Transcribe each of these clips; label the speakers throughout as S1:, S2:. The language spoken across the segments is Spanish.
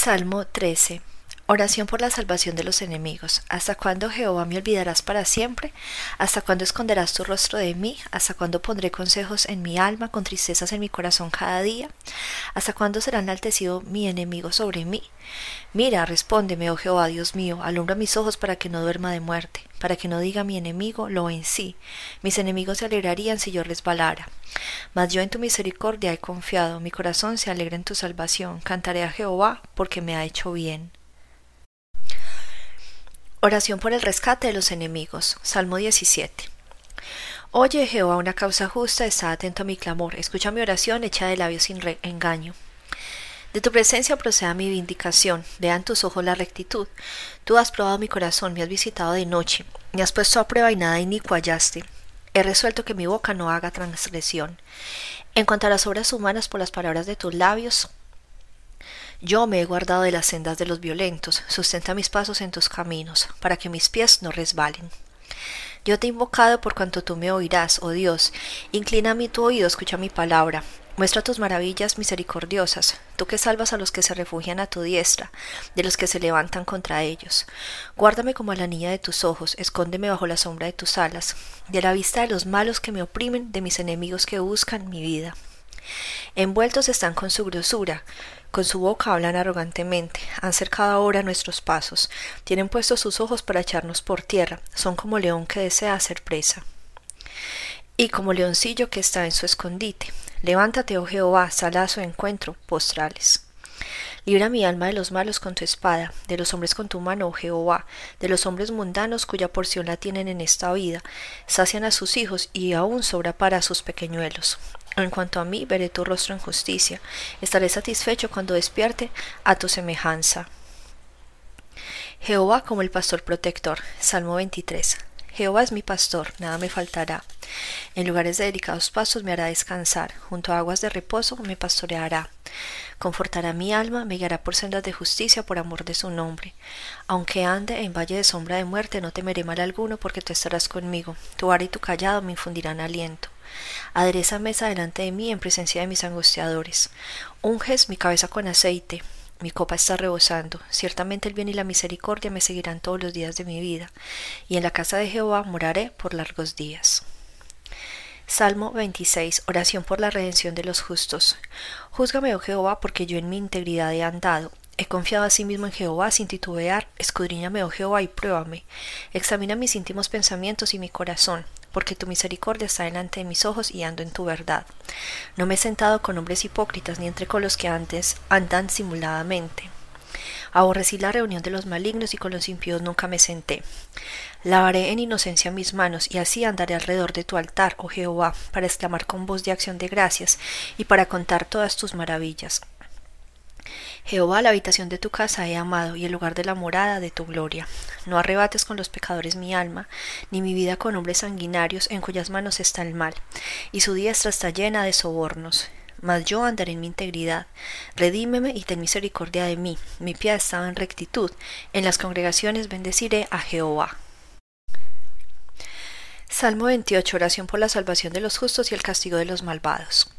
S1: Salmo 13. Oración por la salvación de los enemigos. ¿Hasta cuándo, Jehová, me olvidarás para siempre? ¿Hasta cuándo esconderás tu rostro de mí? ¿Hasta cuándo pondré consejos en mi alma, con tristezas en mi corazón cada día? ¿Hasta cuándo será enaltecido mi enemigo sobre mí? Mira, respóndeme, oh Jehová, Dios mío, alumbra mis ojos para que no duerma de muerte, para que no diga mi enemigo, lo sí. Mis enemigos se alegrarían si yo resbalara. Mas yo en tu misericordia he confiado, mi corazón se alegra en tu salvación. Cantaré a Jehová porque me ha hecho bien. Oración por el rescate de los enemigos. Salmo 17. Oye Jehová una causa justa, está atento a mi clamor, escucha mi oración hecha de labios sin engaño. De tu presencia proceda mi vindicación, vean tus ojos la rectitud. Tú has probado mi corazón, me has visitado de noche, me has puesto a prueba y nada inicuo hallaste. He resuelto que mi boca no haga transgresión. En cuanto a las obras humanas por las palabras de tus labios, yo me he guardado de las sendas de los violentos, sustenta mis pasos en tus caminos, para que mis pies no resbalen. Yo te he invocado por cuanto tú me oirás, oh Dios. Inclina a tu oído, escucha mi palabra. Muestra tus maravillas misericordiosas, tú que salvas a los que se refugian a tu diestra, de los que se levantan contra ellos. Guárdame como a la niña de tus ojos, escóndeme bajo la sombra de tus alas, de la vista de los malos que me oprimen, de mis enemigos que buscan mi vida. Envueltos están con su grosura, con su boca hablan arrogantemente, han cercado ahora nuestros pasos, tienen puestos sus ojos para echarnos por tierra, son como león que desea hacer presa. Y como leoncillo que está en su escondite, levántate, oh Jehová, sal a su encuentro, postrales. Libra mi alma de los malos con tu espada, de los hombres con tu mano, oh Jehová, de los hombres mundanos cuya porción la tienen en esta vida, sacian a sus hijos y aún sobra para sus pequeñuelos. En cuanto a mí, veré tu rostro en justicia. Estaré satisfecho cuando despierte a tu semejanza. Jehová como el pastor protector. Salmo 23. Jehová es mi pastor, nada me faltará. En lugares de delicados pasos me hará descansar, junto a aguas de reposo me pastoreará. Confortará mi alma, me guiará por sendas de justicia por amor de su nombre. Aunque ande en valle de sombra de muerte, no temeré mal alguno, porque tú estarás conmigo. Tu vara y tu callado me infundirán aliento. Adereza mesa delante de mí en presencia de mis angustiadores. Unges mi cabeza con aceite. Mi copa está rebosando. Ciertamente el bien y la misericordia me seguirán todos los días de mi vida, y en la casa de Jehová moraré por largos días. Salmo 26. Oración por la redención de los justos. Júzgame, oh Jehová, porque yo en mi integridad he andado. He confiado a sí mismo en Jehová sin titubear. Escudriñame, oh Jehová, y pruébame. Examina mis íntimos pensamientos y mi corazón porque tu misericordia está delante de mis ojos y ando en tu verdad. No me he sentado con hombres hipócritas ni entre con los que antes andan simuladamente. Aborrecí la reunión de los malignos y con los impíos nunca me senté. Lavaré en inocencia mis manos y así andaré alrededor de tu altar, oh Jehová, para exclamar con voz de acción de gracias y para contar todas tus maravillas. Jehová, la habitación de tu casa he amado y el lugar de la morada de tu gloria. No arrebates con los pecadores mi alma, ni mi vida con hombres sanguinarios en cuyas manos está el mal, y su diestra está llena de sobornos. Mas yo andaré en mi integridad. Redímeme y ten misericordia de mí. Mi pie estaba en rectitud. En las congregaciones bendeciré a Jehová. Salmo 28. Oración por la salvación de los justos y el castigo de los malvados.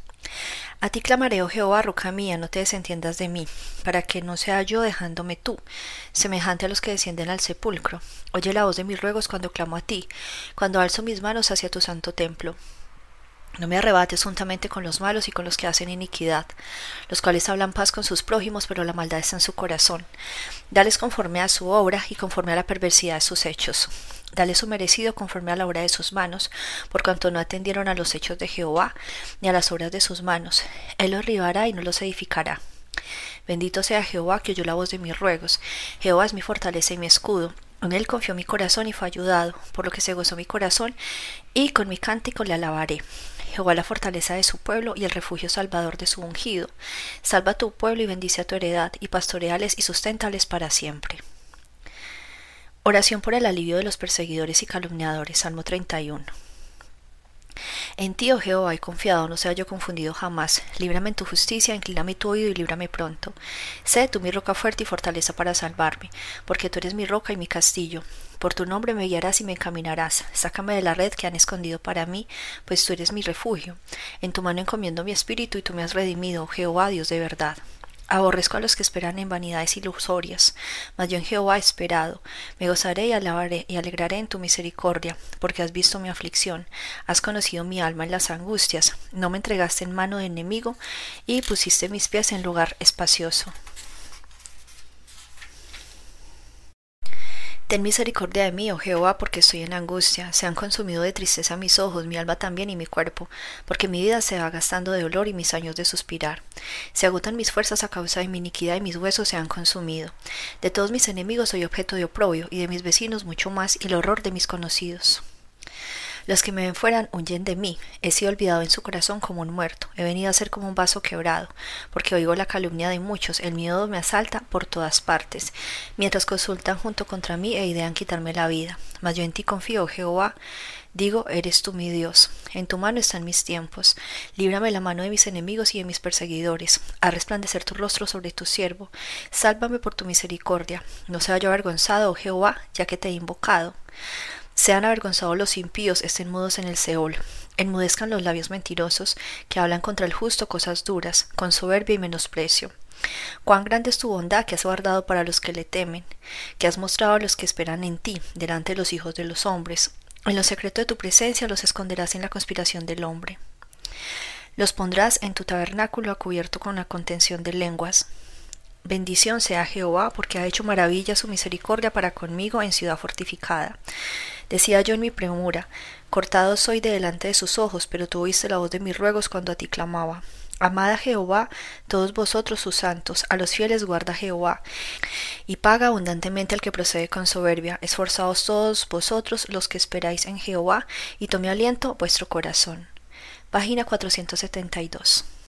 S1: A ti clamaré, oh Jehová, roca mía, no te desentiendas de mí, para que no sea yo dejándome tú, semejante a los que descienden al sepulcro. Oye la voz de mis ruegos cuando clamo a ti, cuando alzo mis manos hacia tu santo templo. No me arrebates juntamente con los malos y con los que hacen iniquidad, los cuales hablan paz con sus prójimos, pero la maldad está en su corazón. Dales conforme a su obra y conforme a la perversidad de sus hechos. Dale su merecido conforme a la obra de sus manos, por cuanto no atendieron a los hechos de Jehová, ni a las obras de sus manos. Él los ribará y no los edificará. Bendito sea Jehová que oyó la voz de mis ruegos. Jehová es mi fortaleza y mi escudo. En él confió mi corazón y fue ayudado, por lo que se gozó mi corazón, y con mi cántico le alabaré. Jehová la fortaleza de su pueblo y el refugio salvador de su ungido. Salva a tu pueblo y bendice a tu heredad, y pastoreales y susténtales para siempre. Oración por el alivio de los perseguidores y calumniadores. Salmo 31. En ti, oh Jehová, he confiado, no sea yo confundido jamás. Líbrame en tu justicia, inclíname tu oído y líbrame pronto. Sé tú mi roca fuerte y fortaleza para salvarme, porque tú eres mi roca y mi castillo. Por tu nombre me guiarás y me encaminarás. Sácame de la red que han escondido para mí, pues tú eres mi refugio. En tu mano encomiendo mi espíritu y tú me has redimido, oh Jehová, Dios de verdad. Aborrezco a los que esperan en vanidades ilusorias, mas yo en Jehová he esperado. Me gozaré y alabaré y alegraré en tu misericordia, porque has visto mi aflicción, has conocido mi alma en las angustias, no me entregaste en mano de enemigo, y pusiste mis pies en lugar espacioso. Ten misericordia de mí, oh Jehová, porque estoy en angustia. Se han consumido de tristeza mis ojos, mi alma también y mi cuerpo, porque mi vida se va gastando de dolor y mis años de suspirar. Se agotan mis fuerzas a causa de mi iniquidad y mis huesos se han consumido. De todos mis enemigos soy objeto de oprobio, y de mis vecinos mucho más, y el horror de mis conocidos. Los que me ven fueran huyen de mí. He sido olvidado en su corazón como un muerto. He venido a ser como un vaso quebrado, porque oigo la calumnia de muchos. El miedo me asalta por todas partes, mientras consultan junto contra mí e idean quitarme la vida. Mas yo en ti confío, Jehová. Digo, eres tú mi Dios. En tu mano están mis tiempos. Líbrame la mano de mis enemigos y de mis perseguidores. Haz resplandecer tu rostro sobre tu siervo. Sálvame por tu misericordia. No sea yo avergonzado, oh Jehová, ya que te he invocado. Sean avergonzados los impíos, estén mudos en el Seol. Enmudezcan los labios mentirosos, que hablan contra el justo cosas duras, con soberbia y menosprecio. Cuán grande es tu bondad que has guardado para los que le temen, que has mostrado a los que esperan en ti, delante de los hijos de los hombres. En lo secreto de tu presencia los esconderás en la conspiración del hombre. Los pondrás en tu tabernáculo a cubierto con la contención de lenguas. Bendición sea Jehová, porque ha hecho maravilla su misericordia para conmigo en ciudad fortificada. Decía yo en mi premura, cortado soy de delante de sus ojos, pero tú oíste la voz de mis ruegos cuando a ti clamaba. Amad Jehová, todos vosotros sus santos, a los fieles guarda Jehová, y paga abundantemente al que procede con soberbia. Esforzaos todos vosotros los que esperáis en Jehová, y tome aliento vuestro corazón. Página 472.